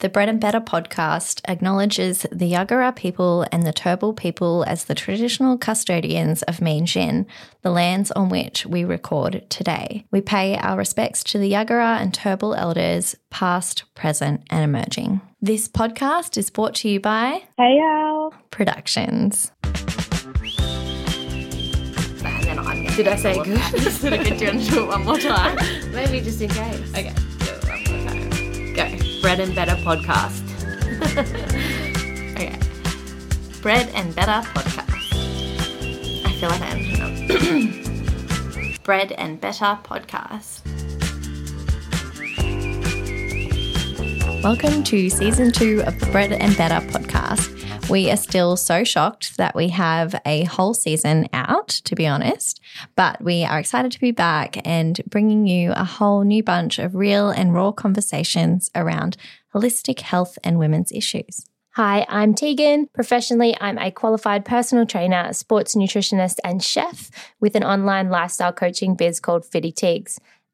The Bread and Better podcast acknowledges the Yagara people and the Turrbal people as the traditional custodians of Meanjin, the lands on which we record today. We pay our respects to the Yagara and Turrbal elders, past, present, and emerging. This podcast is brought to you by Hey Al. Productions. and then I'm Did I say all of good? that. Did I get you to do it one more time? Maybe just in case. Okay, Bread and Better podcast. Okay. Bread and Better podcast. I feel like I'm. Bread and Better podcast. Welcome to season two of the Bread and Better podcast. We are still so shocked that we have a whole season out, to be honest, but we are excited to be back and bringing you a whole new bunch of real and raw conversations around holistic health and women's issues. Hi, I'm Tegan. Professionally, I'm a qualified personal trainer, sports nutritionist, and chef with an online lifestyle coaching biz called Fitty.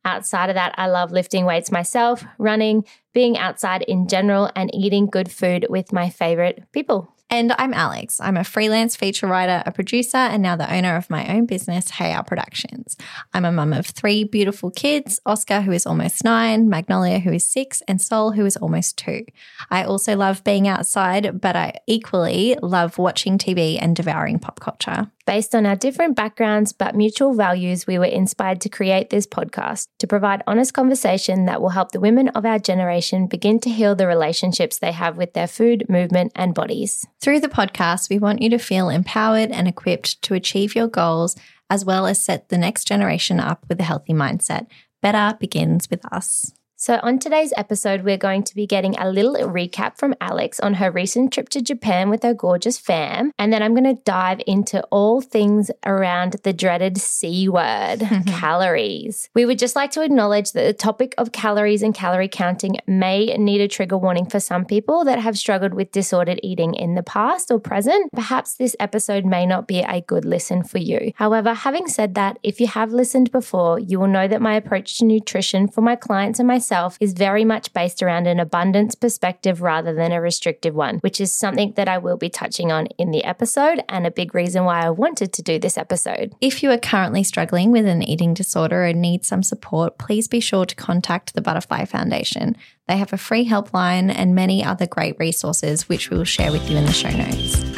Outside of that, I love lifting weights myself, running, being outside in general, and eating good food with my favorite people. And I'm Alex. I'm a freelance feature writer, a producer, and now the owner of my own business, Hey Al Productions. I'm a mum of three beautiful kids Oscar, who is almost nine, Magnolia, who is six, and Sol, who is almost two. I also love being outside, but I equally love watching TV and devouring pop culture. Based on our different backgrounds but mutual values, we were inspired to create this podcast to provide honest conversation that will help the women of our generation begin to heal the relationships they have with their food, movement, and bodies. Through the podcast, we want you to feel empowered and equipped to achieve your goals, as well as set the next generation up with a healthy mindset. Better begins with us. So, on today's episode, we're going to be getting a little recap from Alex on her recent trip to Japan with her gorgeous fam. And then I'm going to dive into all things around the dreaded C word calories. We would just like to acknowledge that the topic of calories and calorie counting may need a trigger warning for some people that have struggled with disordered eating in the past or present. Perhaps this episode may not be a good listen for you. However, having said that, if you have listened before, you will know that my approach to nutrition for my clients and myself is very much based around an abundance perspective rather than a restrictive one, which is something that I will be touching on in the episode and a big reason why I wanted to do this episode. If you are currently struggling with an eating disorder and need some support, please be sure to contact the Butterfly Foundation. They have a free helpline and many other great resources, which we will share with you in the show notes.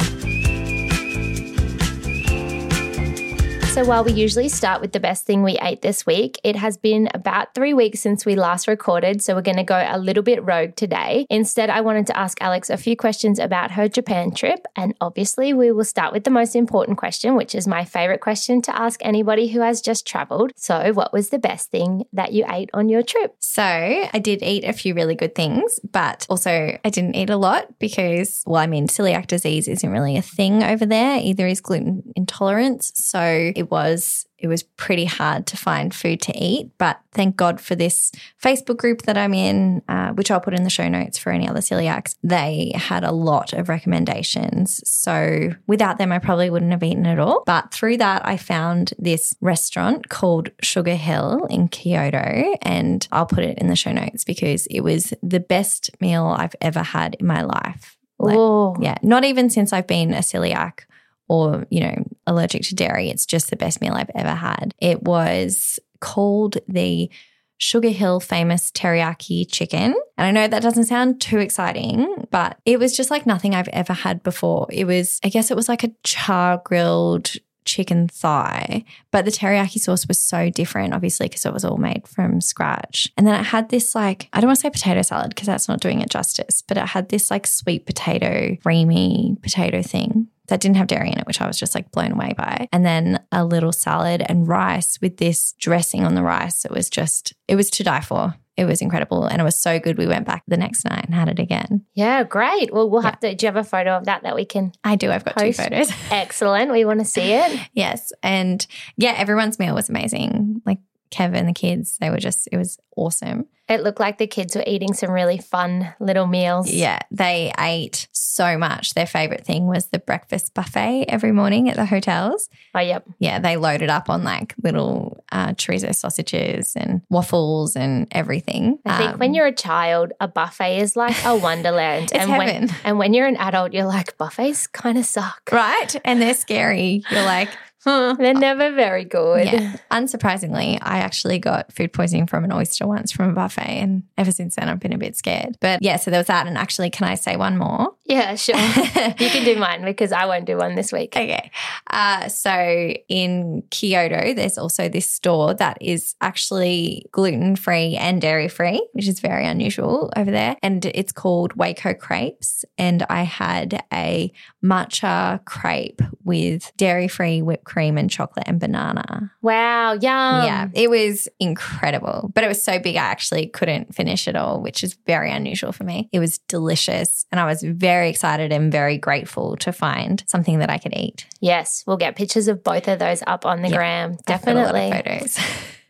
So, while we usually start with the best thing we ate this week, it has been about three weeks since we last recorded. So, we're going to go a little bit rogue today. Instead, I wanted to ask Alex a few questions about her Japan trip. And obviously, we will start with the most important question, which is my favorite question to ask anybody who has just traveled. So, what was the best thing that you ate on your trip? So, I did eat a few really good things, but also I didn't eat a lot because, well, I mean, celiac disease isn't really a thing over there. Either is gluten intolerance. So, it was it was pretty hard to find food to eat. But thank God for this Facebook group that I'm in, uh, which I'll put in the show notes for any other celiacs. They had a lot of recommendations. So without them, I probably wouldn't have eaten at all. But through that, I found this restaurant called Sugar Hill in Kyoto, and I'll put it in the show notes because it was the best meal I've ever had in my life. Like, yeah, not even since I've been a celiac or, you know, allergic to dairy. It's just the best meal I've ever had. It was called the Sugar Hill famous teriyaki chicken. And I know that doesn't sound too exciting, but it was just like nothing I've ever had before. It was, I guess it was like a char grilled chicken thigh, but the teriyaki sauce was so different, obviously, because it was all made from scratch. And then it had this like, I don't want to say potato salad because that's not doing it justice, but it had this like sweet potato, creamy potato thing that didn't have dairy in it, which I was just like blown away by. And then a little salad and rice with this dressing on the rice. It was just, it was to die for. It was incredible. And it was so good. We went back the next night and had it again. yeah, great. Well, we'll have to. Do you have a photo of that that we can? I do. I've got Post. two photos. Excellent. We want to see it. yes. And yeah, everyone's meal was amazing. Like Kevin, the kids, they were just, it was awesome. It looked like the kids were eating some really fun little meals. Yeah, they ate so much. Their favorite thing was the breakfast buffet every morning at the hotels. Oh, yep. Yeah, they loaded up on like little uh, chorizo sausages and waffles and everything. I think Um, when you're a child, a buffet is like a wonderland. It's and when heaven. and when you're an adult, you're like buffets kind of suck. right, and they're scary. You're like, huh. They're never very good. Yeah. Unsurprisingly, I actually got food poisoning from an oyster once from a buffet. And ever since then, I've been a bit scared. But yeah, so there was that. And actually, can I say one more? Yeah, sure. you can do mine because I won't do one this week. Okay. Uh, so in Kyoto, there's also this store that is actually gluten free and dairy free, which is very unusual over there. And it's called Waco Crepes. And I had a matcha crepe with dairy free whipped cream and chocolate and banana. Wow, yum. yeah, it was incredible. But it was so big, I actually couldn't finish it all, which is very unusual for me. It was delicious. And I was very excited and very grateful to find something that I could eat. Yes, we'll get pictures of both of those up on the Yeah. gram. I've got a lot of Definitely. photos.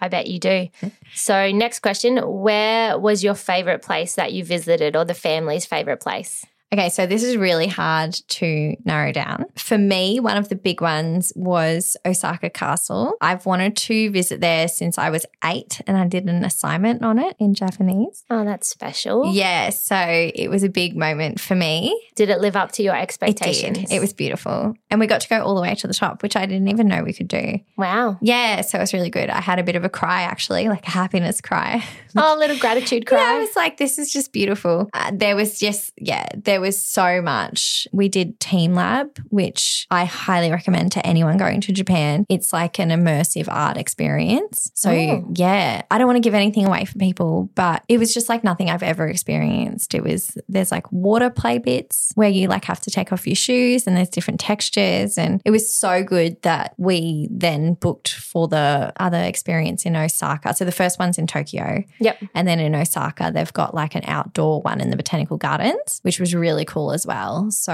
I bet you do. So, next question Where was your favorite place that you visited or the family's favorite place? Okay, so this is really hard to narrow down. For me, one of the big ones was Osaka Castle. I've wanted to visit there since I was eight and I did an assignment on it in Japanese. Oh, that's special. Yeah, so it was a big moment for me. Did it live up to your expectations? It did. It was beautiful. And we got to go all the way to the top, which I didn't even know we could do. Wow. Yeah, so it was really good. I had a bit of a cry actually, like a happiness cry. Oh, a little gratitude cry. Yeah, I was like, this is just beautiful. Uh, there was just, yeah, there was so much. We did teamLab, which I highly recommend to anyone going to Japan. It's like an immersive art experience. So, Oh. yeah, I don't want to give anything away for people, but it was just like nothing I've ever experienced. It was, there's like water play bits where you like have to take off your shoes and there's different textures. And it was so good that we then booked for the other experience in Osaka. So the first one's in Tokyo. Yep. And then in Osaka, they've got like an outdoor one in the botanical gardens, which was really cool as well. So,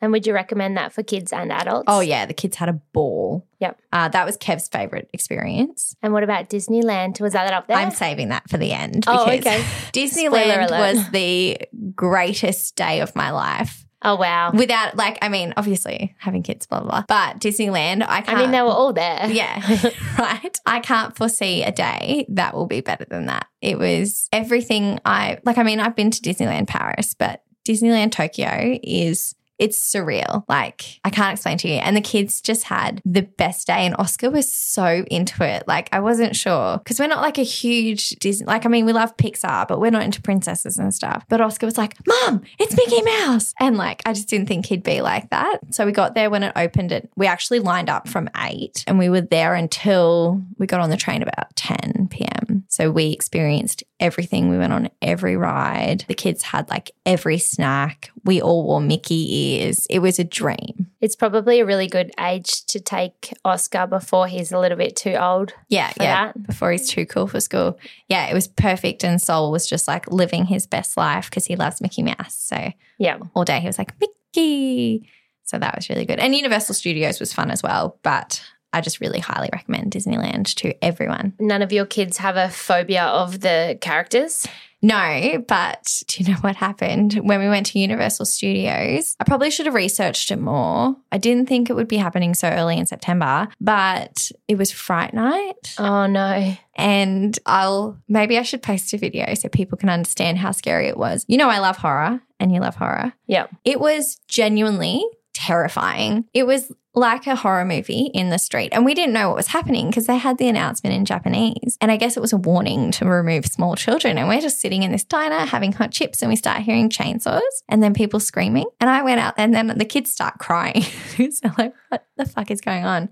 And would you recommend that for kids and adults? oh yeah, the kids had a ball. Yep. Uh, that was Kev's favorite experience. And what about Disneyland? Was that up there? I'm saving that for the end. Oh, okay. Disneyland was the greatest day of my life. oh, wow. Without, like, I mean, obviously having kids, blah, blah, blah. But Disneyland, I can't. I mean, they were all there. Yeah, right. I can't foresee a day that will be better than that. It was everything I like. I mean, I've been to Disneyland Paris, but Disneyland Tokyo is. It's surreal. Like, I can't explain to you. And the kids just had the best day. And Oscar was so into it. Like, I wasn't sure because we're not like a huge Disney. Like, I mean, we love Pixar, but we're not into princesses and stuff. But Oscar was like, Mom, it's Mickey Mouse. And like, I just didn't think he'd be like that. So we got there when it opened. It we actually lined up from eight, and we were there until we got on the train about ten p.m. So we experienced everything. We went on every ride. The kids had like every snack. We all wore Mickey ears. It was a dream. It's probably a really good age to take Oscar before he's a little bit too old. Yeah, yeah. that? Before he's too cool for school. Yeah, it was perfect. And Sol was just like living his best life because he loves Mickey Mouse. So Yeah. all day he was like, Mickey. So that was really good. And Universal Studios was fun as well. But I just really highly recommend Disneyland to everyone. None of your kids have a phobia of the characters. No, but do you know what happened when we went to Universal Studios? I probably should have researched it more. I didn't think it would be happening so early in September, but it was Fright Night. Oh, no. And I'll maybe I should post a video so people can understand how scary it was. You know, I love horror and you love horror. Yep. It was genuinely terrifying. It was like a horror movie in the street. And we didn't know what was happening because they had the announcement in Japanese. And I guess it was a warning to remove small children. And we're just sitting in this diner having hot chips and we start hearing chainsaws and then people screaming. And I went out and then the kids start crying. so like, what the fuck is going on?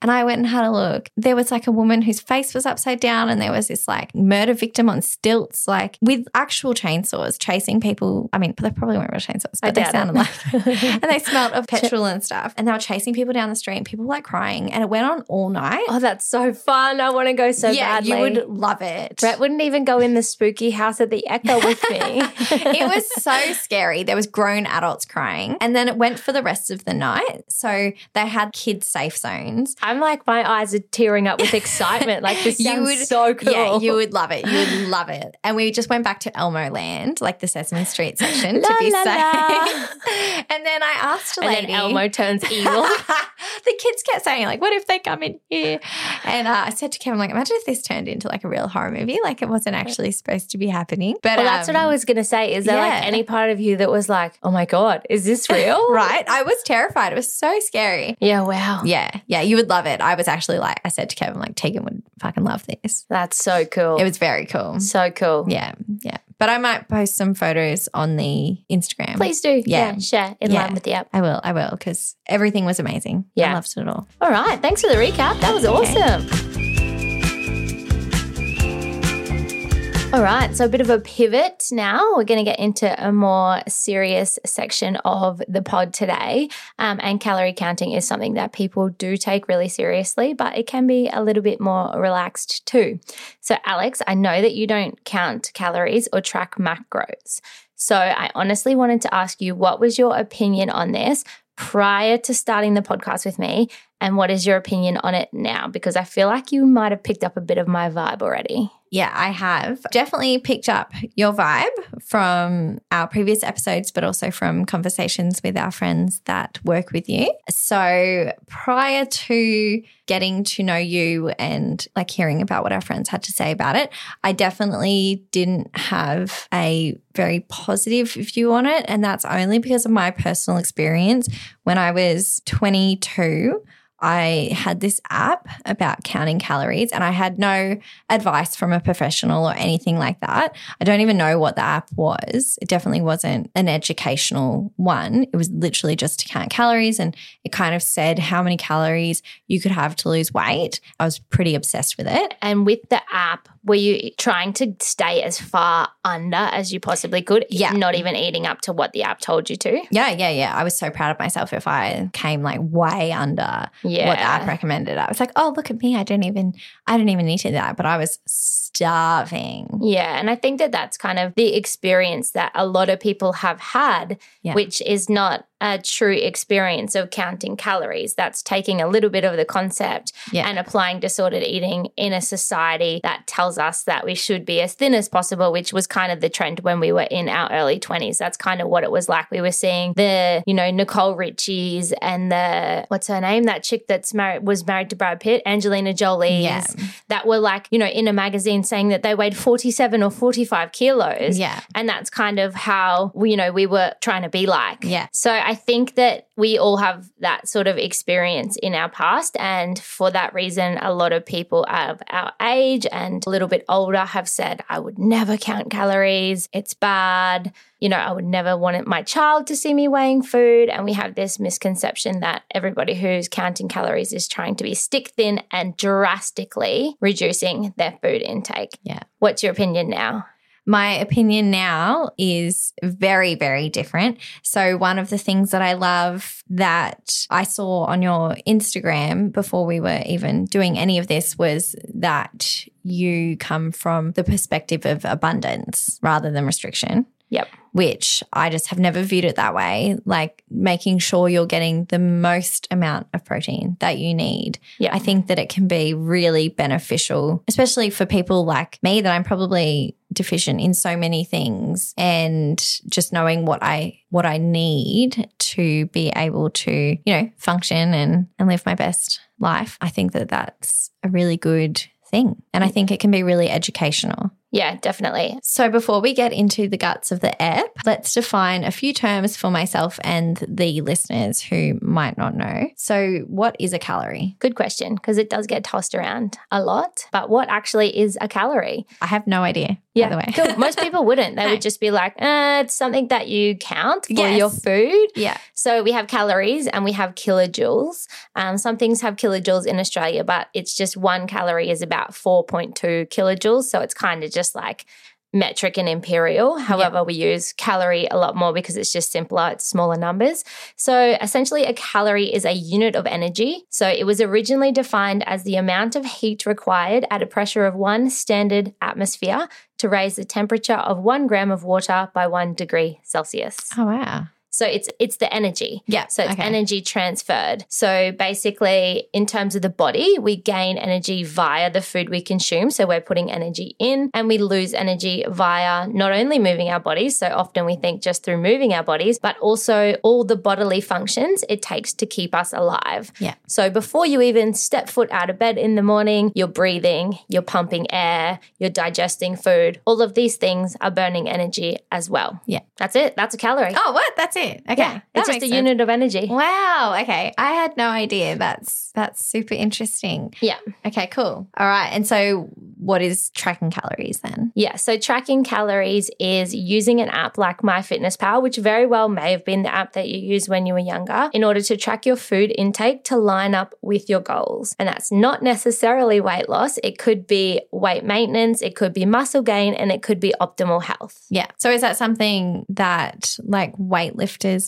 And I went and had a look. There was like a woman whose face was upside down and there was this like murder victim on stilts, like with actual chainsaws chasing people. I mean, they probably weren't real chainsaws, but they sounded it. like and they smelled of petrol and stuff. And they were chasing people down the street and people were, like crying, and it went on all night. Oh, that's so fun. I want to go so yeah, badly. you would love it. Brett wouldn't even go in the spooky house at the Ekka with me. it was so scary. There was grown adults crying, and then it went for the rest of the night. So they had kids safe zones. I'm like, my eyes are tearing up with excitement. Like, this sounds so cool. Yeah, you would love it. You would love it. And we just went back to Elmo Land, like the Sesame Street section, La, to be la, safe. la. and then I asked a and lady. then Elmo turns evil. the kids kept saying, like, what if they come in here? And uh, I said to Kevin, like, imagine if this turned into like a real horror movie. Like it wasn't actually supposed to be happening. But well, that's what I um, was going to say. Is there yeah. like any part of you that was like, oh my God, is this real? Right. I was terrified. It was so scary. Yeah, wow. Yeah. Yeah. You would love it. I was actually like, I said to Kevin, like, Tegan would fucking love this. That's so cool. It was very cool. so cool. Yeah. Yeah. But I might post some photos on the Instagram. Please do. Yeah. Yeah. share in Yeah. line with the app. I will. I will because everything was amazing. Yeah. I loved it all. All right. Thanks for the recap. That was awesome. All right, so a bit of a pivot now. We're going to get into a more serious section of the pod today. Um, and calorie counting is something that people do take really seriously, but it can be a little bit more relaxed too. So, Alex, I know that you don't count calories or track macros. So, I honestly wanted to ask you what was your opinion on this prior to starting the podcast with me? And what is your opinion on it now? Because I feel like you might have picked up a bit of my vibe already. Yeah, I have definitely picked up your vibe from our previous episodes, but also from conversations with our friends that work with you. So prior to getting to know you and like hearing about what our friends had to say about it, I definitely didn't have a very positive view on it. And that's only because of my personal experience. When I was 22, I had this app about counting calories and I had no advice from a professional or anything like that. I don't even know what the app was. It definitely wasn't an educational one. It was literally just to count calories and it kind of said how many calories you could have to lose weight. I was pretty obsessed with it. And with the app, were you trying to stay as far under as you possibly could? Yeah. Not even eating up to what the app told you to? Yeah, yeah, yeah. I was so proud of myself if I came like way under Yeah. what the app recommended. I was like, oh, look at me. I don't even, I don't even need to do that, but I was starving. Yeah, and I think that that's kind of the experience that a lot of people have had, Yeah. which is not a true experience of counting calories. That's taking a little bit of the concept Yeah. and applying disordered eating in a society that tells us that we should be as thin as possible, which was kind of the trend when we were in our early 20s. That's kind of what it was like. We were seeing the, you know, Nicole Richie's and the, what's her name? That chick that's married, was married to Brad Pitt, Angelina Jolie's, Yeah. that were like, you know, in a magazine saying that they weighed 47 or 45 kilos. Yeah. And that's kind of how, we, you know, we were trying to be like. Yeah. So I think that we all have that sort of experience in our past. And for that reason, a lot of people of our age and a little bit older have said, I would never count calories. It's bad. You know, I would never want my child to see me weighing food. And we have this misconception that everybody who's counting calories is trying to be stick thin and drastically reducing their food intake. Yeah. What's your opinion now? My opinion now is very, very different. So, one of the things that I love that I saw on your Instagram before we were even doing any of this was that you come from the perspective of abundance rather than restriction. Yep. Which I just have never viewed it that way. Like making sure you're getting the most amount of protein that you need. Yeah. I think that it can be really beneficial, especially for people like me that I'm probably deficient in so many things and just knowing what I what I need to be able to, you know, function and and live my best life. I think that that's a really good thing. And I think it can be really educational. Yeah, definitely. So, before we get into the guts of the app, let's define a few terms for myself and the listeners who might not know. So, what is a calorie? Good question because it does get tossed around a lot. But what actually is a calorie? I have no idea. Yeah, by the way. cool. most people wouldn't. They No. would just be like, uh, it's something that you count for Yes. your food. yeah. So we have calories and we have kilojoules. Um, some things have kilojoules in Australia, but it's just one calorie is about 4.2 kilojoules. So it's kind of just like metric and imperial. However, we use calorie a lot more because it's just simpler, it's smaller numbers. So essentially, a calorie is a unit of energy. So it was originally defined as the amount of heat required at a pressure of one standard atmosphere to raise the temperature of one gram of water by one degree Celsius. Oh wow. So it's it's the energy. Yeah. So it's okay. energy transferred. So basically, in terms of the body, we gain energy via the food we consume. So we're putting energy in and we lose energy via not only moving our bodies. So often we think just through moving our bodies, but also all the bodily functions it takes to keep us alive. Yeah. So before you even step foot out of bed in the morning, you're breathing, you're pumping air, you're digesting food. All of these things are burning energy as well. Yeah. That's it. That's a calorie. Oh, what? That's it. Okay. Yeah, it's just a sense. unit of energy. Wow. Okay. I had no idea. That's that's super interesting. Yeah. Okay, cool. All right. And so what is tracking calories then? Yeah. So tracking calories is using an app like MyFitnessPal, which very well may have been the app that you used when you were younger, in order to track your food intake to line up with your goals. And that's not necessarily weight loss. It could be weight maintenance, it could be muscle gain, and it could be optimal health. Yeah. So is that something that like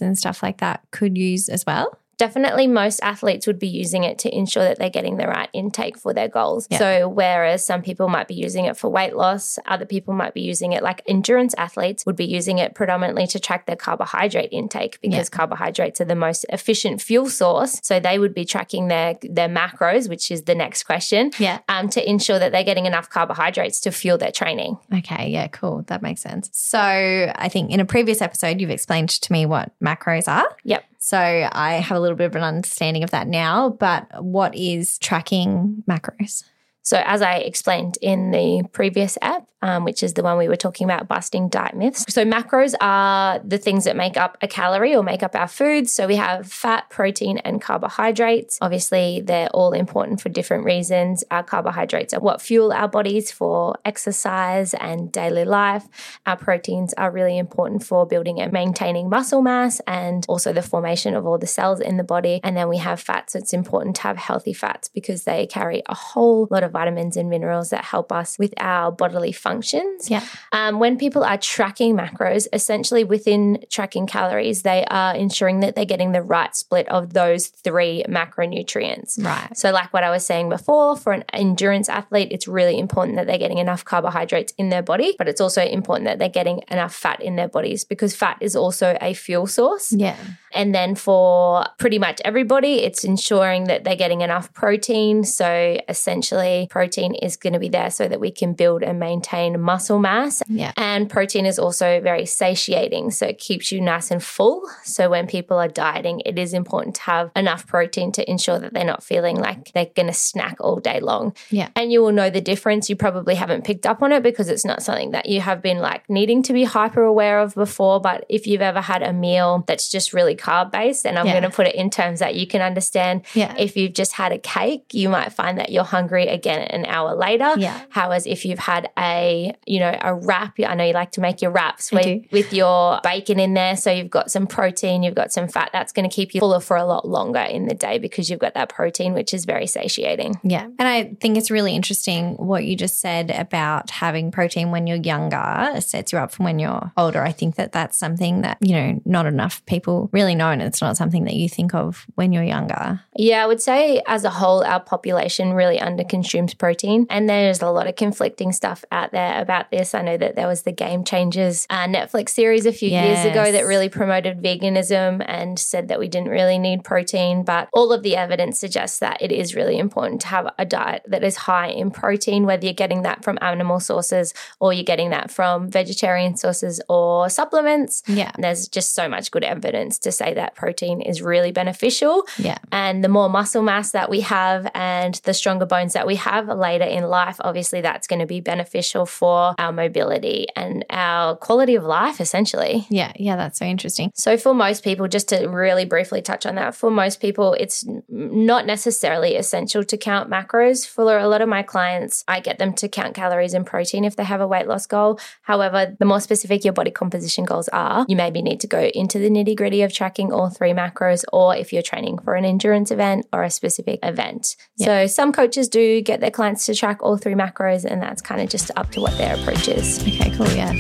and stuff like that could use as well? Definitely most athletes would be using it to ensure that they're getting the right intake for their goals. Yeah. So, whereas some people might be using it for weight loss, other people might be using it, like endurance athletes would be using it predominantly to track their carbohydrate intake because carbohydrates are the most efficient fuel source. So, they would be tracking their, their macros, which is the next question, Yeah. um, to ensure that they're getting enough carbohydrates to fuel their training. Okay, yeah, cool. That makes sense. So, I think in a previous episode, you've explained to me what macros are. Yep. So, I have a little bit of an understanding of that now, but what is tracking macros? So, as I explained in the previous app, um, which is the one we were talking about, busting diet myths. So, macros are the things that make up a calorie or make up our foods. So, we have fat, protein, and carbohydrates. Obviously, they're all important for different reasons. Our carbohydrates are what fuel our bodies for exercise and daily life. Our proteins are really important for building and maintaining muscle mass and also the formation of all the cells in the body. And then we have fats. It's important to have healthy fats because they carry a whole lot of vitamins and minerals that help us with our bodily functions. Yeah. Um, when people are tracking macros, essentially within tracking calories, they are ensuring that they're getting the right split of those three macronutrients. Right. So, like what I was saying before, for an endurance athlete, it's really important that they're getting enough carbohydrates in their body, but it's also important that they're getting enough fat in their bodies because fat is also a fuel source. Yeah. And then for pretty much everybody, it's ensuring that they're getting enough protein. So essentially, protein is going to be there so that we can build and maintain muscle mass. Yeah. And protein is also very satiating. So it keeps you nice and full. So when people are dieting, it is important to have enough protein to ensure that they're not feeling like they're going to snack all day long. Yeah. And you will know the difference. You probably haven't picked up on it because it's not something that you have been like needing to be hyper aware of before. But if you've ever had a meal that's just really carb based, and I'm Yeah. going to put it in terms that you can understand. Yeah. If you've just had a cake, you might find that you're hungry again an hour later. Yeah. Howeas if you've had a, you know, a wrap, I know you like to make your wraps with, with your bacon in there. So you've got some protein, you've got some fat. That's going to keep you fuller for a lot longer in the day because you've got that protein, which is very satiating. Yeah. And I think it's really interesting what you just said about having protein when you're younger sets you up for when you're older. I think that that's something that, you know, not enough people really know. And it's not something that you think of when you're younger. Yeah, I would say as a whole, our population really underconsumes protein. And there's a lot of conflicting stuff out there about this. I know that there was the Game Changers uh, Netflix series a few years ago that really promoted veganism and said that we didn't really need protein. But all of the evidence suggests that it is really important to have a diet that is high in protein, whether you're getting that from animal sources or you're getting that from vegetarian sources or supplements. Yeah. There's just so much good evidence to say that protein is really beneficial. Yeah. And the more muscle mass that we have and the stronger bones that we have later in life, obviously that's going to be beneficial for our mobility and our quality of life, essentially. Yeah. Yeah. That's so interesting. So, for most people, just to really briefly touch on that, for most people, it's not necessarily essential to count macros. For a lot of my clients, I get them to count calories and protein if they have a weight loss goal. However, the more specific your body composition goals are, you maybe need to go into the nitty gritty of tracking tracking all three macros, or if you're training for an endurance event or a specific event. So some coaches do get their clients to track all three macros, and that's kind of just up to what their approach is. Okay, cool. Yeah.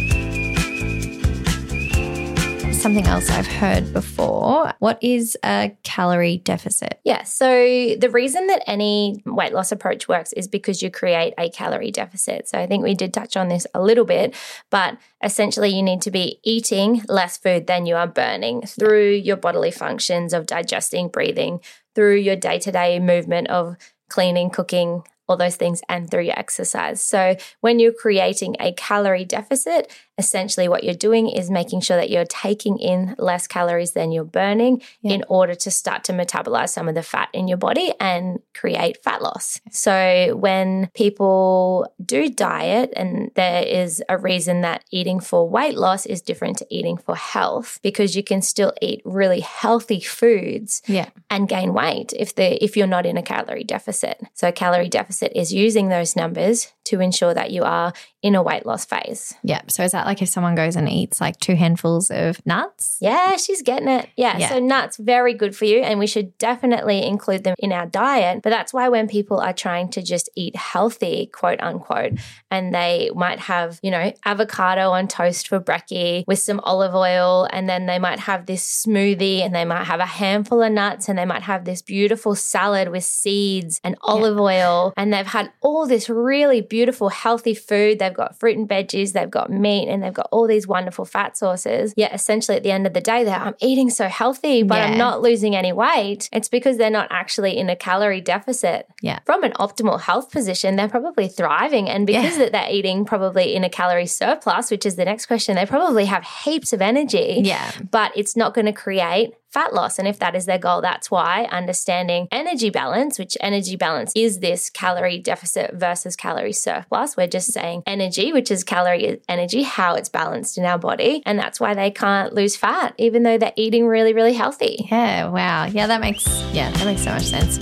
Something else I've heard before. What is a calorie deficit? Yeah. So the reason that any weight loss approach works is because you create a calorie deficit. So I think we did touch on this a little bit, but essentially you need to be eating less food than you are burning through your bodily functions of digesting, breathing, through your day to day movement of cleaning, cooking, all those things, and through your exercise. So when you're creating a calorie deficit, essentially what you're doing is making sure that you're taking in less calories than you're burning Yeah. in order to start to metabolize some of the fat in your body and create fat loss. So when people do diet, and there is a reason that eating for weight loss is different to eating for health because you can still eat really healthy foods Yeah. and gain weight if the if you're not in a calorie deficit. So calorie deficit is using those numbers to ensure that you are in a weight loss phase. Yeah. So is that like if someone goes and eats like two handfuls of nuts? Yeah, she's getting it. Yeah, Yeah. so nuts very good for you and we should definitely include them in our diet. But that's why when people are trying to just eat healthy, quote unquote, and they might have, you know, avocado on toast for brekkie with some olive oil and then they might have this smoothie and they might have a handful of nuts and they might have this beautiful salad with seeds and olive oil and they've had all this really beautiful healthy food. They've got fruit and veggies, they've got meat and they've got all these wonderful fat sources. Yet essentially at the end of the day, they're I'm eating so healthy, but Yeah. I'm not losing any weight. It's because they're not actually in a calorie deficit. Yeah. From an optimal health position, they're probably thriving. And because Yeah. that they're eating probably in a calorie surplus, which is the next question, they probably have heaps of energy Yeah. but it's not going to create fat loss. And if that is their goal, that's why understanding energy balance, which energy balance is this calorie deficit versus calorie surplus. We're just saying energy, which is calorie energy, how it's balanced in our body. And that's why they can't lose fat, even though they're eating really, really healthy. Yeah. Wow. Yeah. That makes, yeah, that makes so much sense.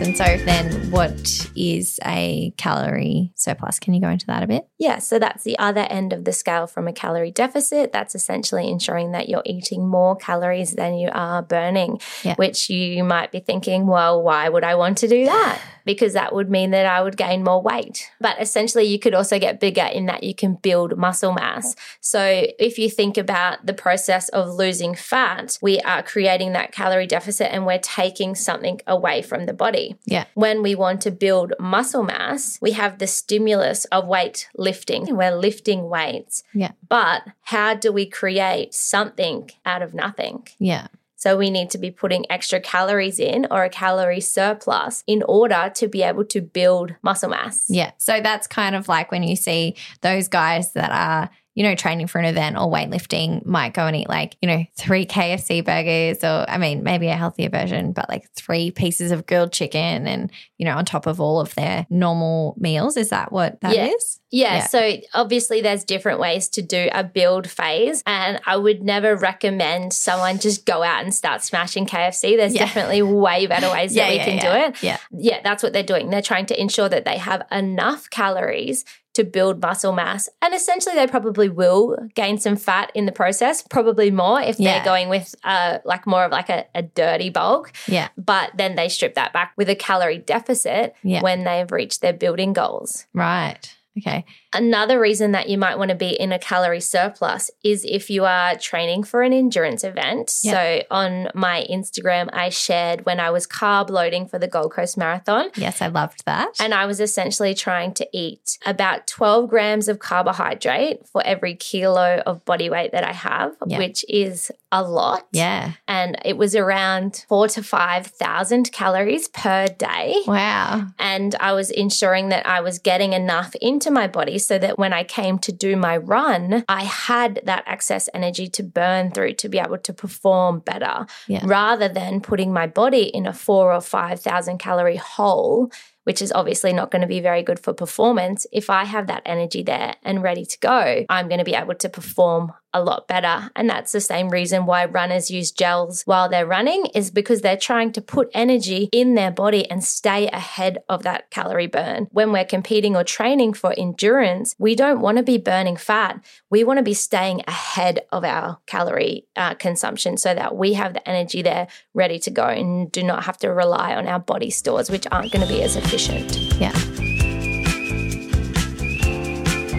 And so then what is a calorie surplus? Can you go into that a bit? Yeah, so that's the other end of the scale from a calorie deficit. That's essentially ensuring that you're eating more calories than you are burning, Yeah. which you might be thinking, well, why would I want to do that? Because that would mean that I would gain more weight. But essentially, you could also get bigger in that you can build muscle mass. So if you think about the process of losing fat, we are creating that calorie deficit and we're taking something away from the body Yeah. when we want to build muscle mass, we have the stimulus of weight lifting. We're lifting weights. Yeah. But how do we create something out of nothing? Yeah. So we need to be putting extra calories in or a calorie surplus in order to be able to build muscle mass. Yeah. So that's kind of like when you see those guys that are, you know, training for an event or weightlifting might go and eat like, you know, three KFC burgers or, I mean, maybe a healthier version, but like three pieces of grilled chicken and, you know, on top of all of their normal meals. Is that what that is? Yeah, Yeah. so obviously there's different ways to do a build phase and I would never recommend someone just go out and start smashing KFC. There's Yeah. definitely way better ways that we yeah, can yeah. do it. Yeah. Yeah, that's what they're doing. They're trying to ensure that they have enough calories to build muscle mass. And essentially they probably will gain some fat in the process, probably more if Yeah. they're going with uh like more of like a, a dirty bulk. Yeah. But then they strip that back with a calorie deficit Yeah. when they've reached their building goals. Right. Okay. Another reason that you might want to be in a calorie surplus is if you are training for an endurance event. Yeah. So on my Instagram, I shared when I was carb loading for the Gold Coast Marathon. Yes, I loved that. And I was essentially trying to eat about 12 grams of carbohydrate for every kilo of body weight that I have, Yeah. which is a lot. yeah. And it was around four to 5,000 calories per day Wow. and I was ensuring that I was getting enough into my body so that when I came to do my run, I had that excess energy to burn through to be able to perform better Yeah. rather than putting my body in a four or 5,000 calorie hole. which is obviously not going to be very good for performance, if I have that energy there and ready to go, I'm going to be able to perform a lot better. And that's the same reason why runners use gels while they're running is because they're trying to put energy in their body and stay ahead of that calorie burn. When we're competing or training for endurance, we don't want to be burning fat. We want to be staying ahead of our calorie uh, consumption so that we have the energy there ready to go and do not have to rely on our body stores, which aren't going to be as efficient. Yeah.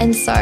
And so,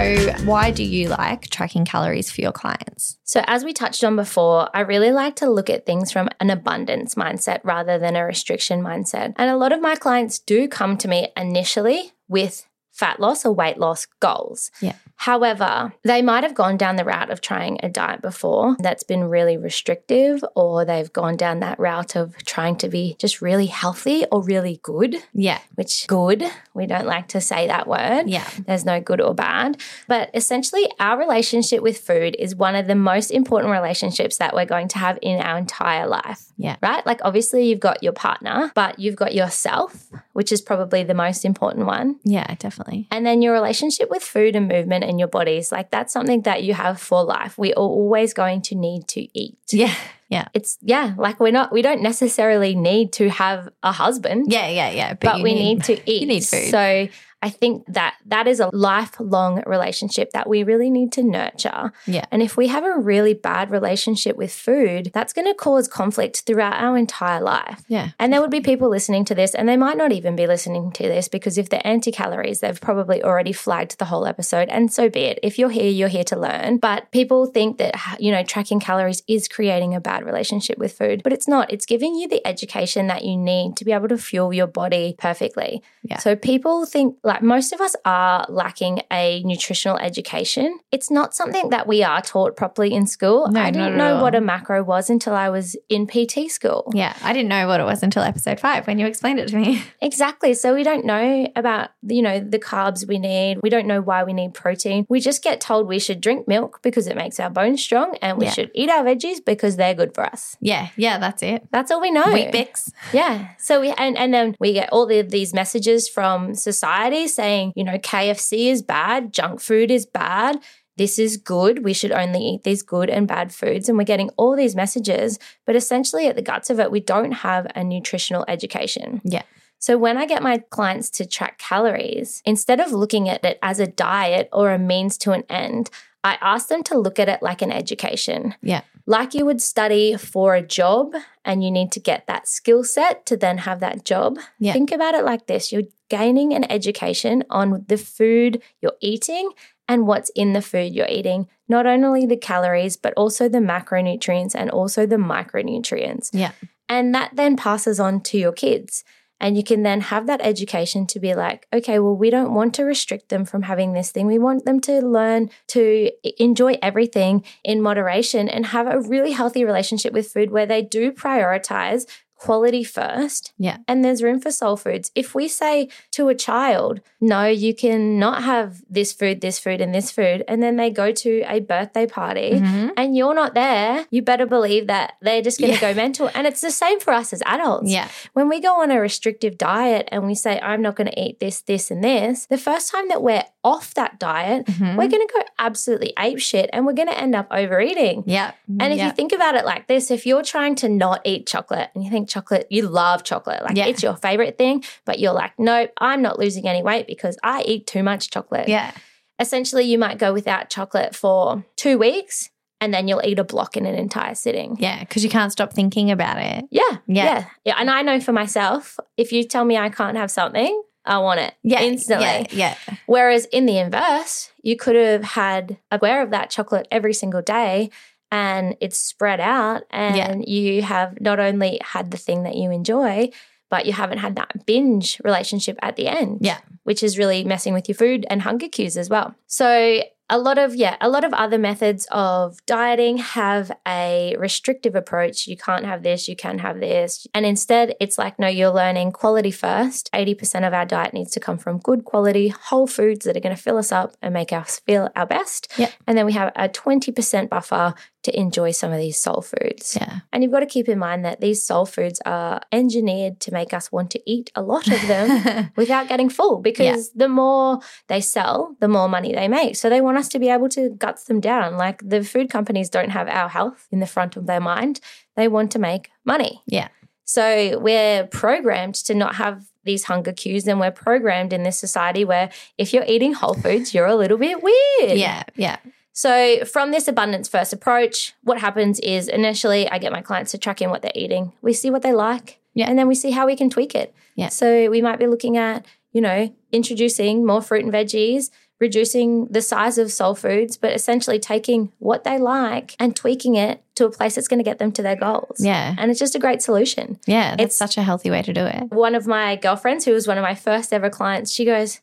why do you like tracking calories for your clients? So, as we touched on before, I really like to look at things from an abundance mindset rather than a restriction mindset. And a lot of my clients do come to me initially with fat loss or weight loss goals. Yeah. However, they might have gone down the route of trying a diet before that's been really restrictive, or they've gone down that route of trying to be just really healthy or really good, Yeah. which good, we don't like to say that word. Yeah. There's no good or bad. But essentially, our relationship with food is one of the most important relationships that we're going to have in our entire life. Yeah. Right? Like, obviously, you've got your partner, but you've got yourself, which is probably the most important one. Yeah, definitely. And then your relationship with food and movement and your bodies, like that's something that you have for life. We are always going to need to eat. Yeah. Yeah. It's, yeah, like we're not, we don't necessarily need to have a husband, Yeah. Yeah. Yeah. but, you we need, to eat. You need food. So I think that that is a lifelong relationship that we really need to nurture. Yeah. And if we have a really bad relationship with food, that's going to cause conflict throughout our entire life. yeah. And there would be people listening to this, and they might not even be listening to this because if they're anti calories, they've probably already flagged the whole episode. And so be it. If you're here, you're here to learn. But people think that, you know, tracking calories is creating a bad relationship with food, but it's not. It's giving you the education that you need to be able to fuel your body perfectly. Yeah. So people think, like, most of us are lacking a nutritional education. It's not something that we are taught properly in school. No, I didn't know all. what a macro was until I was in PT school. Yeah. I didn't know what it was until episode five when you explained it to me. Exactly. So we don't know about, you know, the carbs we need. We don't know why we need protein. We just get told we should drink milk because it makes our bones strong and we Yeah. should eat our veggies because they're good for us. Yeah. Yeah. That's it. That's all we know. Weet-Bix. Yeah. So we and, and then we get all the, these messages from society saying, you know, KFC is bad, junk food is bad. This is good. We should only eat these good and bad foods. And we're getting all these messages, but essentially at the guts of it, we don't have a nutritional education. Yeah. So when I get my clients to track calories, instead of looking at it as a diet or a means to an end, I ask them to look at it like an education Yeah. like you would study for a job and you need to get that skill set to then have that job. Yeah. Think about it like this you're gaining an education on the food you're eating and what's in the food you're eating, not only the calories, but also the macronutrients and also the micronutrients. Yeah. And that then passes on to your kids. And you can then have that education to be like, okay, well, we don't want to restrict them from having this thing. We want them to learn to enjoy everything in moderation and have a really healthy relationship with food where they do prioritize quality first. Yeah. And there's room for soul foods. If we say to a child, no, you can not have this food, this food, and this food, and then they go to a birthday party Mhm. and you're not there, you better believe that they're just going to Yeah. go mental. And it's the same for us as adults. Yeah. When we go on a restrictive diet and we say, I'm not going to eat this, this, and this, the first time that we're off that diet, Mhm. we're going to go absolutely ape shit and we're going to end up overeating. Yeah. And if yeah. you think about it like this, if you're trying to not eat chocolate and you think chocolate, you love chocolate, like Yeah. it's your favorite thing, but you're like, nope, I'm not losing any weight because I eat too much chocolate. yeah. Essentially, you might go without chocolate for two weeks and then you'll eat a block in an entire sitting. Yeah. Because you can't stop thinking about it. Yeah, Yeah. yeah. Yeah. And I know for myself, if you tell me I can't have something, I want it Yeah. instantly. Yeah. Yeah. Whereas in the inverse, you could have had a aware of that chocolate every single day and it's spread out and Yeah. you have not only had the thing that you enjoy, but you haven't had that binge relationship at the end. Yeah. Which is really messing with your food and hunger cues as well. So a lot of yeah, a lot of other methods of dieting have a restrictive approach. You can't have this, you can have this. And instead, it's like no, you're learning quality first. 80% of our diet needs to come from good quality whole foods that are going to fill us up and make us feel our best. Yep. And then we have a 20% buffer to enjoy some of these soul foods. Yeah. And you've got to keep in mind that these soul foods are engineered to make us want to eat a lot of them without getting full because the more they sell, the more money they make. So they want us to be able to guts them down. Like the food companies don't have our health in the front of their mind, they want to make money. Yeah. So we're programmed to not have these hunger cues and we're programmed in this society where if you're eating whole foods, you're a little bit weird. yeah. Yeah. So, from this abundance first approach, what happens is initially I get my clients to track in what they're eating. We see what they like, Yeah. and then we see how we can tweak it. Yeah. So, we might be looking at, you know, introducing more fruit and veggies, reducing the size of soul foods, but essentially taking what they like and tweaking it to a place that's going to get them to their goals. Yeah. And it's just a great solution. Yeah. It's- such a healthy way to do it. One of my girlfriends, who was one of my first ever clients, she goes,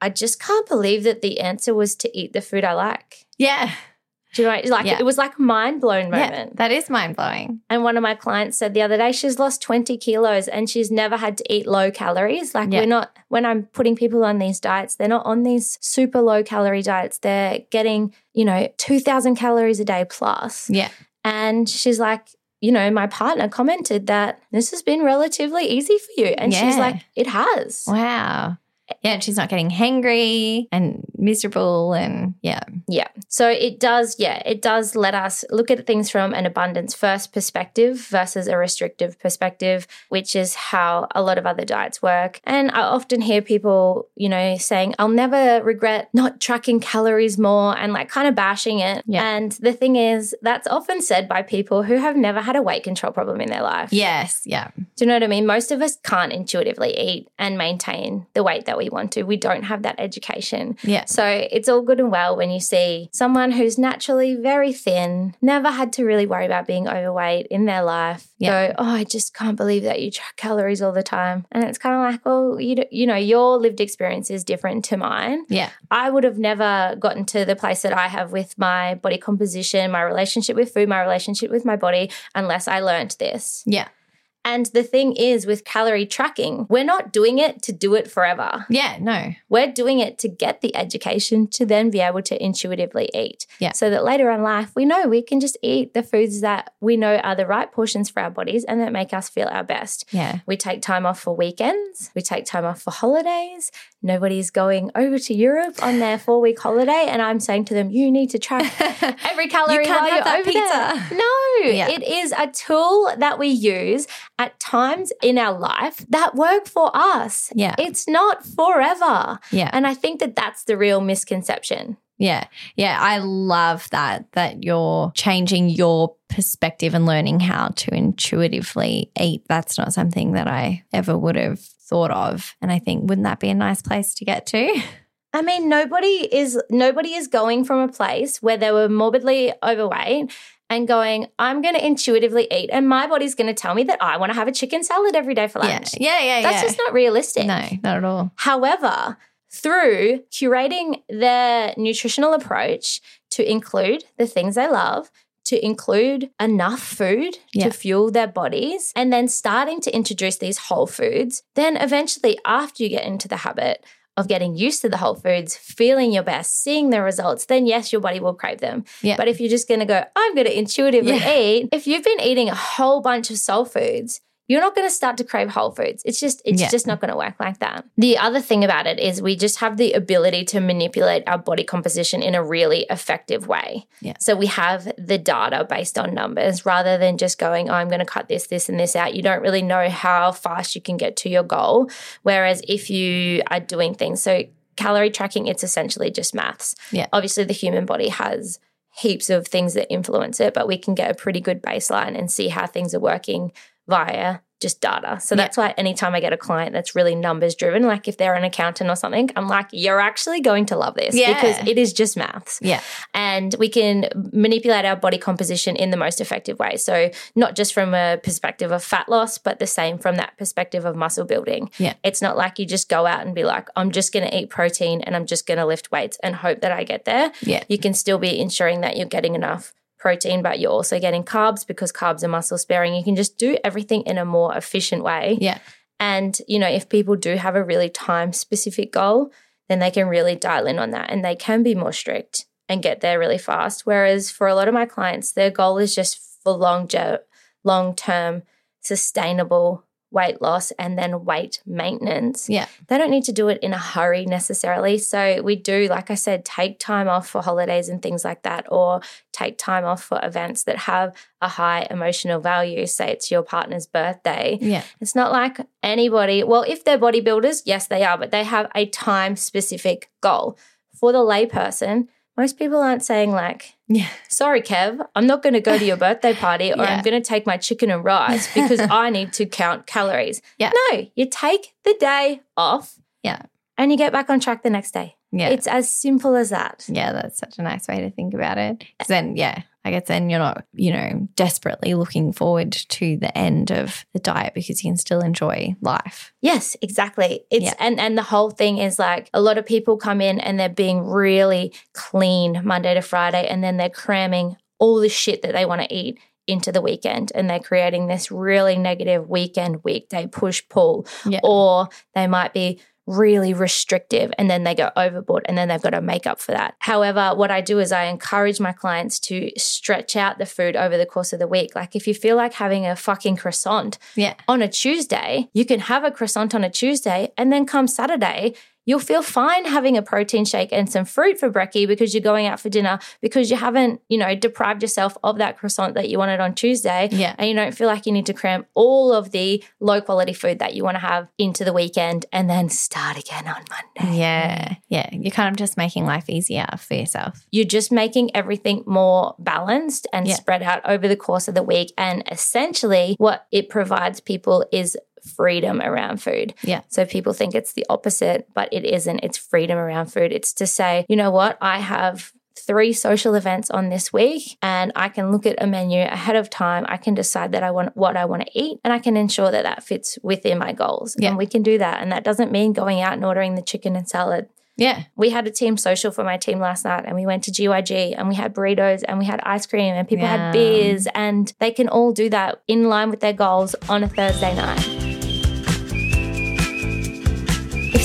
I just can't believe that the answer was to eat the food I like. Yeah. Do you know, like Yeah. it was like a mind blown Yeah. moment. That is mind blowing. And one of my clients said the other day she's lost 20 kilos and she's never had to eat low calories. Like Yeah. we're not, when I'm putting people on these diets, they're not on these super low calorie diets. They're getting, you know, 2000 calories a day plus. Yeah. And she's like, you know, my partner commented that this has been relatively easy for you. And she's like, it has. Wow. Yeah. She's not getting hangry and miserable. And yeah. Yeah. So it does, yeah, it does let us look at things from an abundance first perspective versus a restrictive perspective, which is how a lot of other diets work. And I often hear people, you know, saying, I'll never regret not tracking calories more and like kind of bashing it. Yeah. And the thing is, that's often said by people who have never had a weight control problem in their life. Yes. Yeah. Do you know what I mean? Most of us can't intuitively eat and maintain the weight that we want to. We don't have that education. Yeah. So it's all good and well when you see someone who's naturally very thin, never had to really worry about being overweight in their life, Yeah. go, "Oh, I just can't believe that you track calories all the time." And it's kind of like, "Well, you you know, your lived experience is different to mine. Yeah. I would have never gotten to the place that I have with my body composition, my relationship with food, my relationship with my body unless I learned this." Yeah. And the thing is with calorie tracking, we're not doing it to do it forever. Yeah. No. We're doing it to get the education to then be able to intuitively eat. Yeah. So that later in life, we know we can just eat the foods that we know are the right portions for our bodies and that make us feel our best. Yeah. We take time off for weekends. We take time off for holidays. Nobody's going over to Europe on their four week holiday. And I'm saying to them, you need to track every calorie can't while you're that over pizza. there. No, Yeah. it is a tool that we use at times in our life that work for us. Yeah. It's not forever. Yeah. And I think that that's the real misconception. Yeah. Yeah. I love that, that you're changing your perspective and learning how to intuitively eat. That's not something that I ever would have thought of. And I think, wouldn't that be a nice place to get to? I mean, nobody is nobody is going from a place where they were morbidly overweight and going, I'm going to intuitively eat, and my body's going to tell me that I want to have a chicken salad every day for Yeah. lunch. Yeah. Yeah. That's yeah. just not realistic. no, not at all. However, through curating their nutritional approach to include the things they love, to include enough food Yeah. to fuel their bodies, and then starting to introduce these whole foods, then eventually, after you get into the habit of getting used to the whole foods, feeling your best, seeing the results, then yes, your body will crave them. Yeah. But if you're just going to go, I'm going to intuitively Yeah. eat, if you've been eating a whole bunch of soul foods, you're not going to start to crave whole foods. It's just it's Yeah. just not going to work like that. The other thing about it is we just have the ability to manipulate our body composition in a really effective way. Yeah. So we have the data based on numbers rather than just going, oh, I'm going to cut this, this, and this out. You don't really know how fast you can get to your goal. Whereas if you are doing things, so calorie tracking, it's essentially just maths. Yeah. Obviously, the human body has heaps of things that influence it, but we can get a pretty good baseline and see how things are working via just data. So that's why anytime I get a client that's really numbers driven, like if they're an accountant or something, I'm like, you're actually going to love this Yeah. because it is just maths. Yeah. And we can manipulate our body composition in the most effective way. So, not just from a perspective of fat loss, but the same from that perspective of muscle building. Yeah. It's not like you just go out and be like, I'm just going to eat protein and I'm just going to lift weights and hope that I get there. Yeah. You can still be ensuring that you're getting enough protein, but you're also getting carbs because carbs are muscle sparing. You can just do everything in a more efficient way. Yeah. And, you know, if people do have a really time specific goal, then they can really dial in on that and they can be more strict. and get there really fast. Whereas for a lot of my clients, their goal is just for long long term sustainable weight loss and then weight maintenance. Yeah. They don't need to do it in a hurry necessarily. So we do, like I said, take time off for holidays and things like that, or take time off for events that have a high emotional value. Say it's your partner's birthday. Yeah. It's not like anybody, well, if they're bodybuilders, yes, they are, but they have a time specific goal. For the layperson, most people aren't saying like, Yeah. sorry, Kev, I'm not going to go to your birthday party or Yeah. I'm going to take my chicken and rice because I need to count calories. Yeah. No, you take the day off. Yeah. And you get back on track the next day. Yeah. It's as simple as that. Yeah, that's such a nice way to think about it. 'Cause then, yeah, I guess then you're not, you know, desperately looking forward to the end of the diet because you can still enjoy life. Yes, exactly. It's Yeah. and and the whole thing is like a lot of people come in and they're being really clean Monday to Friday and then they're cramming all the shit that they want to eat into the weekend and they're creating this really negative weekend weekday push pull Yeah. or they might be really restrictive and then they go overboard and then they've got to make up for that. However, what I do is I encourage my clients to stretch out the food over the course of the week. Like if you feel like having a fucking croissant Yeah. on a Tuesday, you can have a croissant on a Tuesday and then come Saturday, you'll feel fine having a protein shake and some fruit for brekkie because you're going out for dinner because you haven't, you know, deprived yourself of that croissant that you wanted on Tuesday. Yeah. And you don't feel like you need to cram all of the low quality food that you want to have into the weekend and then start again on Monday. Yeah. Yeah. You're kind of just making life easier for yourself. You're just making everything more balanced and Yeah. spread out over the course of the week. And essentially, what it provides people is freedom around food. Yeah. So people think it's the opposite, but it isn't. It's freedom around food. It's to say, you know what, I have three social events on this week and I can look at a menu ahead of time. I can decide that I want what I want to eat and I can ensure that that fits within my goals. Yeah. And we can do that. And that doesn't mean going out and ordering the chicken and salad. Yeah. We had a team social for my team last night and we went to GYG and we had burritos and we had ice cream and people Yum. had beers and they can all do that in line with their goals on a Thursday night.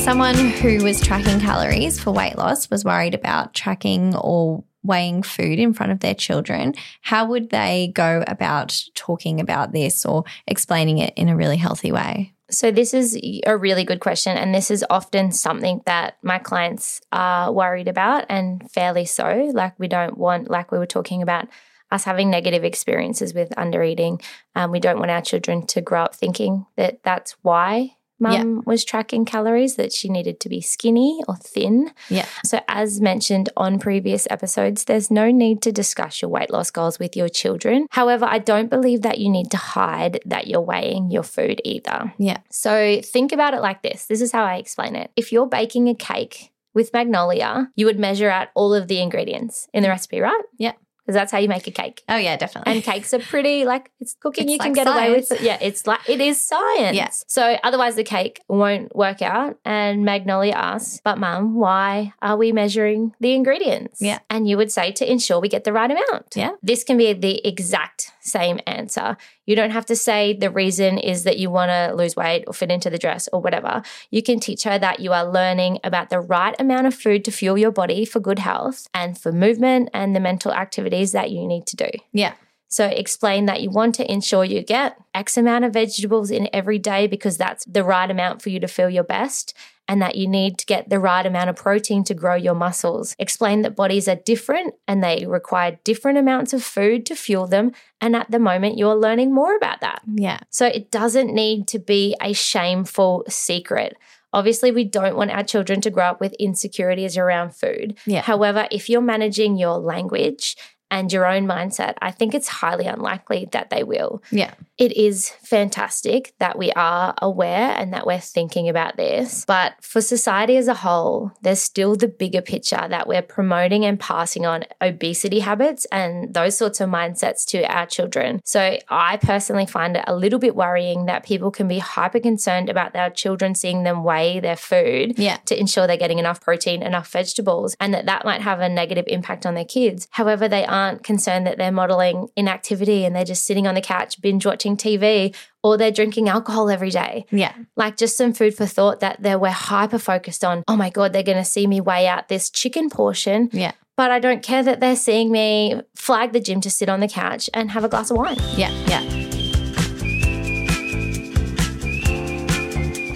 Someone who was tracking calories for weight loss was worried about tracking or weighing food in front of their children, how would they go about talking about this or explaining it in a really healthy way? So, this is a really good question. And this is often something that my clients are worried about, and fairly so. Like, we don't want, like we were talking about, us having negative experiences with undereating. Um, we don't want our children to grow up thinking that that's why mum was tracking calories, that she needed to be skinny or thin. Yeah. So, as mentioned on previous episodes, there's no need to discuss your weight loss goals with your children. However, I don't believe that you need to hide that you're weighing your food either. Yeah. So, think about it like this this is how I explain it. If you're baking a cake with Magnolia, you would measure out all of the ingredients in the recipe, right? Yeah. Because that's how you make a cake. Oh, yeah, definitely. And cakes are pretty like it's cooking. It's you can like get away with it. Yeah, it's like it is science. Yeah. So otherwise the cake won't work out. And Magnolia asks, "But mum, why are we measuring the ingredients?" Yeah. And you would say to ensure we get the right amount. Yeah. This can be the exact same answer. You don't have to say the reason is that you want to lose weight or fit into the dress or whatever. You can teach her that you are learning about the right amount of food to fuel your body for good health and for movement and the mental activities that you need to do. yeah. So explain that you want to ensure you get X amount of vegetables in every day because that's the right amount for you to feel your best and that you need to get the right amount of protein to grow your muscles. Explain that bodies are different and they require different amounts of food to fuel them. And at the moment, you're learning more about that. Yeah. So it doesn't need to be a shameful secret. Obviously, we don't want our children to grow up with insecurities around food. Yeah. However, if you're managing your language and your own mindset, I think it's highly unlikely that they will. Yeah. It is fantastic that we are aware and that we're thinking about this. But for society as a whole, there's still the bigger picture that we're promoting and passing on obesity habits and those sorts of mindsets to our children. So I personally find it a little bit worrying that people can be hyper concerned about their children seeing them weigh their food Yeah. to ensure they're getting enough protein, enough vegetables, and that that might have a negative impact on their kids. However, they aren't concerned that they're modeling inactivity and they're just sitting on the couch binge watching TV or they're drinking alcohol every day. Yeah. Like just some food for thought that they we're hyper focused on. Oh my god, they're going to see me weigh out this chicken portion. Yeah. but I don't care that they're seeing me flag the gym to sit on the couch and have a glass of wine. Yeah, yeah.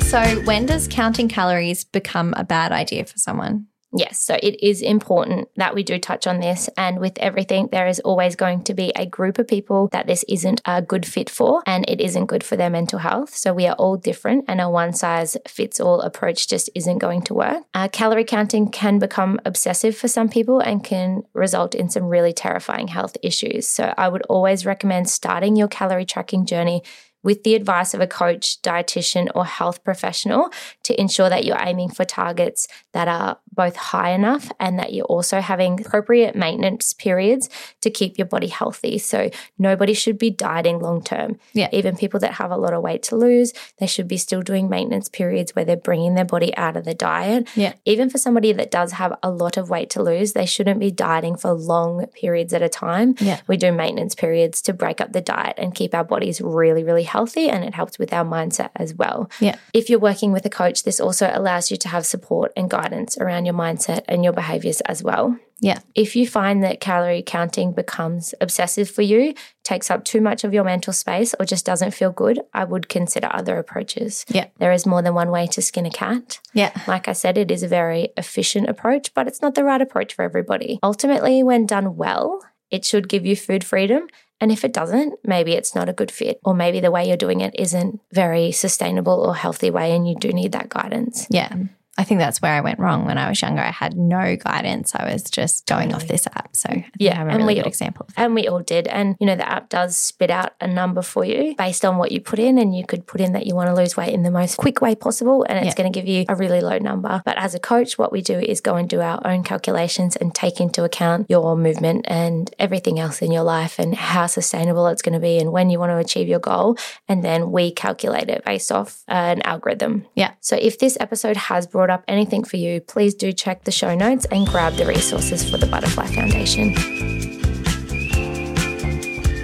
So, when does counting calories become a bad idea for someone? Yes, so it is important that we do touch on this. And with everything, there is always going to be a group of people that this isn't a good fit for and it isn't good for their mental health. So we are all different, and a one size fits all approach just isn't going to work. Uh, calorie counting can become obsessive for some people and can result in some really terrifying health issues. So I would always recommend starting your calorie tracking journey with the advice of a coach, dietitian, or health professional to ensure that you're aiming for targets that are both high enough and that you're also having appropriate maintenance periods to keep your body healthy. So nobody should be dieting long term. Yeah. Even people that have a lot of weight to lose, they should be still doing maintenance periods where they're bringing their body out of the diet. Yeah. Even for somebody that does have a lot of weight to lose, they shouldn't be dieting for long periods at a time. Yeah. We do maintenance periods to break up the diet and keep our bodies really, really healthy. And it helps with our mindset as well. Yeah. If you're working with a coach, this also allows you to have support and guidance around your mindset and your behaviors as well. Yeah. If you find that calorie counting becomes obsessive for you, takes up too much of your mental space, or just doesn't feel good, I would consider other approaches. Yeah. There is more than one way to skin a cat. Yeah. Like I said, it is a very efficient approach, but it's not the right approach for everybody. Ultimately, when done well, it should give you food freedom. And if it doesn't, maybe it's not a good fit, or maybe the way you're doing it isn't very sustainable or healthy way, and you do need that guidance. Yeah. I think that's where I went wrong when I was younger. I had no guidance. I was just going off this app. So I Yeah, I have a and really we- good example. of that. And we all did. And, you know, the app does spit out a number for you based on what you put in. And you could put in that you want to lose weight in the most quick way possible. And it's Yeah. going to give you a really low number. But as a coach, what we do is go and do our own calculations and take into account your movement and everything else in your life and how sustainable it's going to be and when you want to achieve your goal. And then we calculate it based off an algorithm. Yeah. So if this episode has brought up anything for you, please do check the show notes and grab the resources for the Butterfly Foundation.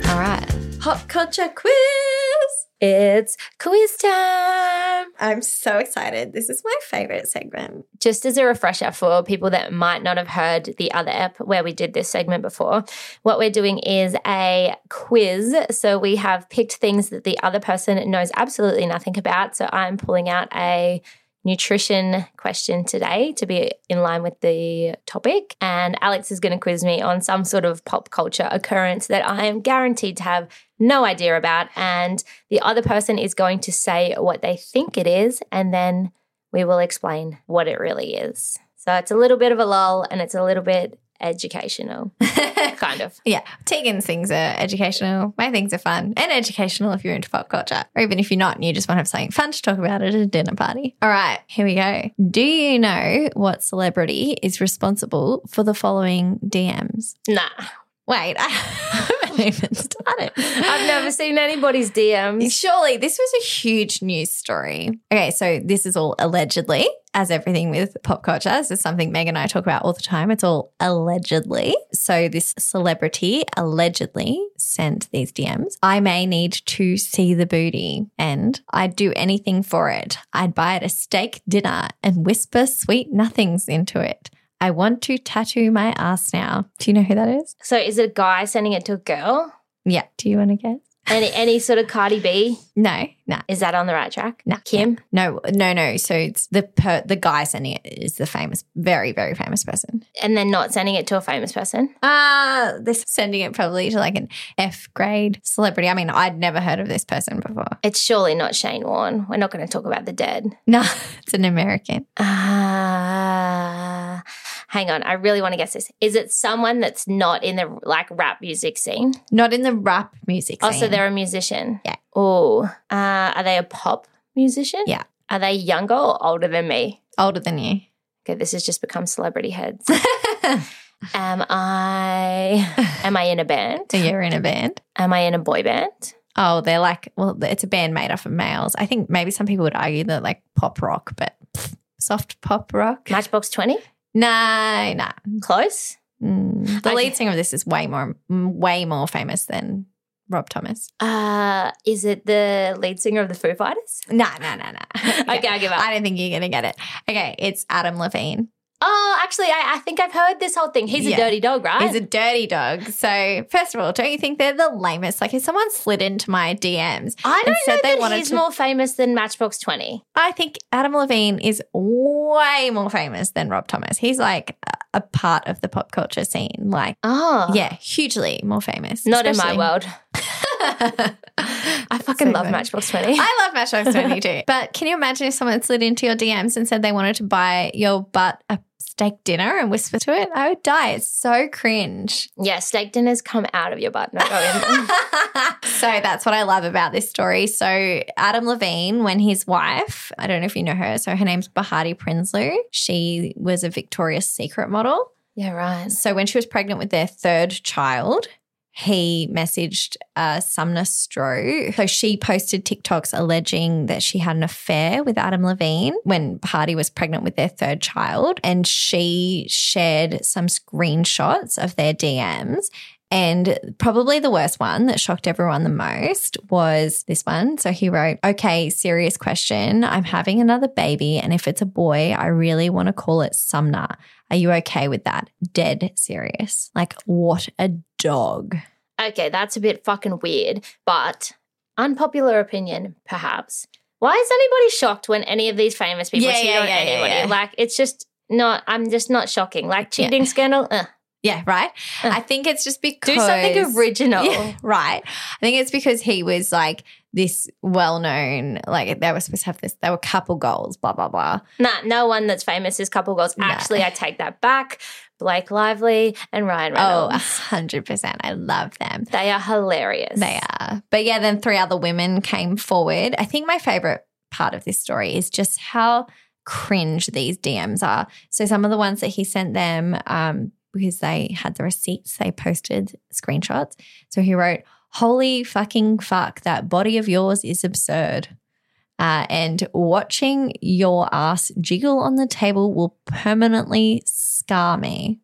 All right. Pop culture quiz. It's quiz time. I'm so excited. This is my favorite segment. Just as a refresher for people that might not have heard the other app where we did this segment before, what we're doing is a quiz. So we have picked things that the other person knows absolutely nothing about. So I'm pulling out a nutrition question today to be in line with the topic. And Alex is going to quiz me on some sort of pop culture occurrence that I am guaranteed to have no idea about. And the other person is going to say what they think it is. And then we will explain what it really is. So it's a little bit of a lull and it's a little bit educational, kind of. Yeah. Tegan's things are educational. My things are fun and educational if you're into pop culture. Or even if you're not and you just want to have something fun to talk about at a dinner party. All right, here we go. Do you know what celebrity is responsible for the following DMs? Nah, Wait, I haven't even started. I've never seen anybody's DMs. Surely this was a huge news story. Okay, so this is all allegedly, as everything with pop culture. This is something Meg and I talk about all the time. It's all allegedly. So this celebrity allegedly sent these DMs. I may need to see the booty and I'd do anything for it. I'd buy it a steak dinner and whisper sweet nothings into it. I want to tattoo my ass now. Do you know who that is? So is it a guy sending it to a girl? Yeah. Do you want to guess? Any any sort of Cardi B? No, no. Is that on the right track? No, Kim? No, no, no. So it's the per, the guy sending it is the famous, very, very famous person. And then not sending it to a famous person? Uh this sending it probably to like an F grade celebrity. I mean, I'd never heard of this person before. It's surely not Shane Warne. We're not going to talk about the dead. No, it's an American. Ah, hang on. I really want to guess this. Is it someone that's not in the like rap music scene? Not in the rap music. Scene. Also, they're a musician. Yeah. Oh, uh, are they a pop musician? Yeah. Are they younger or older than me? older than you. Okay, this has just become celebrity heads. am I? Am I in a band? you're in a band. Am I in a boy band? Oh, they're like, well, it's a band made up of males. I think maybe some people would argue that like pop rock, but pff, soft pop rock. Matchbox Twenty. No, no. Close. Mm. The lead singer of this is way more, way more famous than Rob Thomas. Uh, is it the lead singer of the Foo Fighters? No, no, no, no. Okay, I'll give up. I don't think you're gonna get it. Okay, it's Adam Levine. Oh, actually, I, I think I've heard this whole thing. He's Yeah. a dirty dog, right? He's a dirty dog. So, first of all, don't you think they're the lamest? Like, if someone slid into my DMs, I and don't said know they that wanted he's to- more famous than Matchbox 20. I think Adam Levine is way more famous than Rob Thomas. He's like a- part of the pop culture scene. Like, Oh. yeah, hugely more famous. Not in my world. I fucking So love funny. Matchbox 20. I love Matchbox 20 too. But can you imagine if someone slid into your DMs and said they wanted to buy your butt a steak dinner and whisper to it? I would die. It's so cringe. yeah, steak dinners come out of your butt, not go in. so that's what I love about this story. So Adam Levine, when his wife, I don't know if you know her, so her name's Behati Prinsloo. She was a Victoria's Secret model. yeah, right. So when she was pregnant with their third child, he messaged uh, Sumner Stroh. So she posted TikToks alleging that she had an affair with Adam Levine when Behati was pregnant with their third child. And she shared some screenshots of their DMs. And probably the worst one that shocked everyone the most was this one. So he wrote, Okay, serious question. I'm having another baby. And if it's a boy, I really want to call it Sumner. Are you okay with that? Dead serious. Like, what a dog. Okay, that's a bit fucking weird, but unpopular opinion, perhaps. Why is anybody shocked when any of these famous people Yeah, cheat yeah, on yeah, anybody? yeah. Like, it's just not, I'm just not shocking. Like, cheating scandal, uh, Yeah, right. Uh, I think it's just because do something original. Yeah, right. I think it's because he was like this well known, like they were supposed to have this, they were couple goals, blah, blah, blah. Nah, no one that's famous is couple goals. No. Actually, I take that back. Blake Lively and Ryan Reynolds. Oh, Reynolds. 100%. I love them. They are hilarious. They are. But yeah, then three other women came forward. I think my favorite part of this story is just how cringe these DMs are. So some of the ones that he sent them, um, because they had the receipts, they posted screenshots. So he wrote, Holy fucking fuck, that body of yours is absurd. Uh, and watching your ass jiggle on the table will permanently scar me.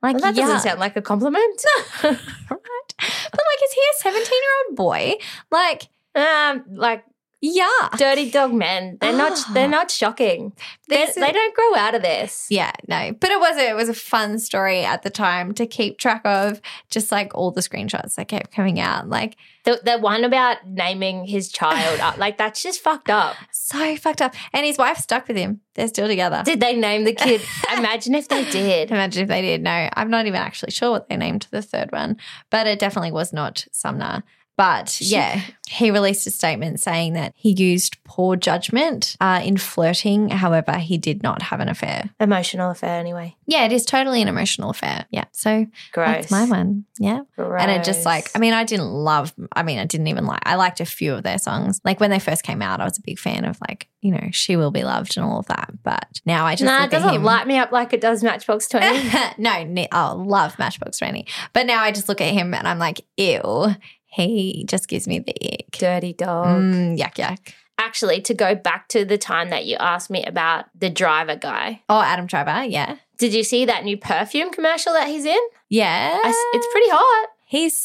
Like, Well, that doesn't sound like a compliment. right? But like, is he a 17 year old boy? Like, um, like yeah. dirty dog men. They're not. They're not shocking. They, This they don't grow out of this. Yeah, no. But it was a, it was a fun story at the time to keep track of just like all the screenshots that kept coming out. Like The, the one about naming his child, uh, like that's just fucked up. so fucked up. And his wife stuck with him. They're still together. Did they name the kid? Imagine if they did. Imagine if they did. No, I'm not even actually sure what they named the third one, but it definitely was not Sumner. But yeah, he released a statement saying that he used poor judgment uh, in flirting. However, he did not have an affair. Emotional affair, anyway. Yeah, it is totally an emotional affair. Yeah. So Gross. that's my one. Yeah. And it just like, I mean, I didn't love, I mean, I didn't even like, I liked a few of their songs. Like when they first came out, I was a big fan of like, you know, She Will Be Loved and all of that. But now I just nah, it doesn't light me up like it does Matchbox Twenty. no, ne- I love Matchbox 20. But now I just look at him and I'm like, ew, he just gives me the ick. Dirty dog. Mm, yuck, yuck. Actually, to go back to the time that you asked me about the driver guy, Oh, Adam Driver. Yeah. did you see that new perfume commercial that he's in? Yeah. I it's pretty hot. He's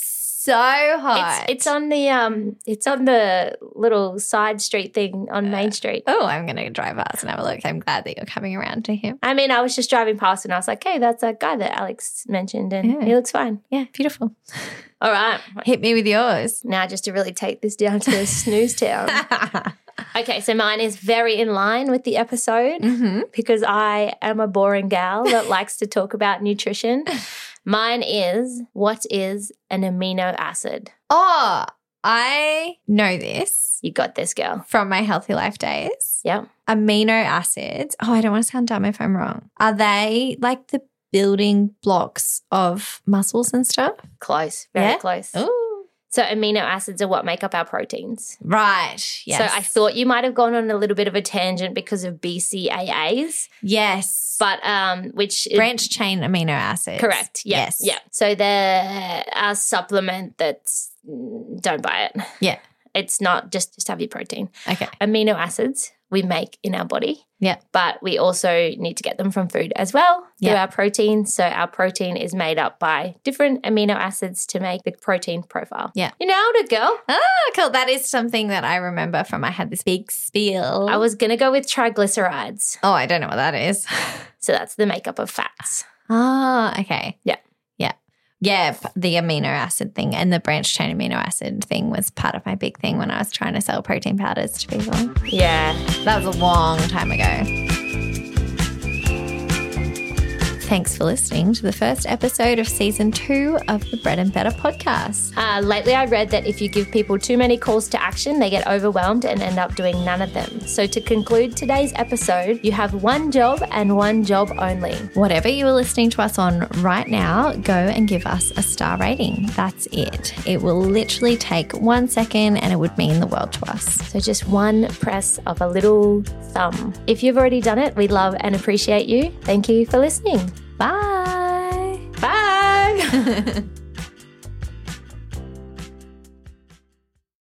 so hot. It's it's on the um it's on the little side street thing on Main Street. Oh, I'm going to drive past and have a look. I'm glad that you're coming around to him. I mean, I was just driving past and I was like, "Hey, that's that guy that Alex mentioned, and Yeah. he looks fine." Yeah, beautiful. All right, Hit me with yours. now just to really take this down to a snooze town. Okay, so mine is very in line with the episode hmm because I am a boring gal that likes to talk about nutrition. Mine is what is an amino acid? Oh, I know this You got this, girl. from my healthy life days. Yeah. Amino acids. Oh, I don't want to sound dumb if I'm wrong. Are they like the building blocks of muscles and stuff? Close, very Yeah? close. Oh, So amino acids are what make up our proteins. right. Yes. So I thought you might have gone on a little bit of a tangent because of BCAAs, yes, but um, which is branch chain amino acids. correct. Yeah, Yes. yeah. So they're a supplement that's mm, don't buy it. Yeah. It's not just just have your protein. Okay. Amino acids we make in our body. Yeah. But we also need to get them from food as well through Yeah. our protein. So our protein is made up by different amino acids to make the protein profile. Yeah. You nailed it, girl. Ah, cool. That is something that I remember from I had this big spiel. I was going to go with triglycerides. Oh, I don't know what that is. So that's the makeup of fats. Ah, okay. Yeah. Yeah. The amino acid thing and the branched chain amino acid thing was part of my big thing when I was trying to sell protein powders to people. Yeah. That was a long time ago. Thanks for listening to the first episode of season two of the Bread and Better podcast. Uh, lately, I read that if you give people too many calls to action, they get overwhelmed and end up doing none of them. So, to conclude today's episode, you have one job and one job only. Whatever you are listening to us on right now, go and give us a star rating. That's it. It will literally take one second and it would mean the world to us. So, just one press of a little thumb. If you've already done it, we love and appreciate you. Thank you for listening. Bye. Bye.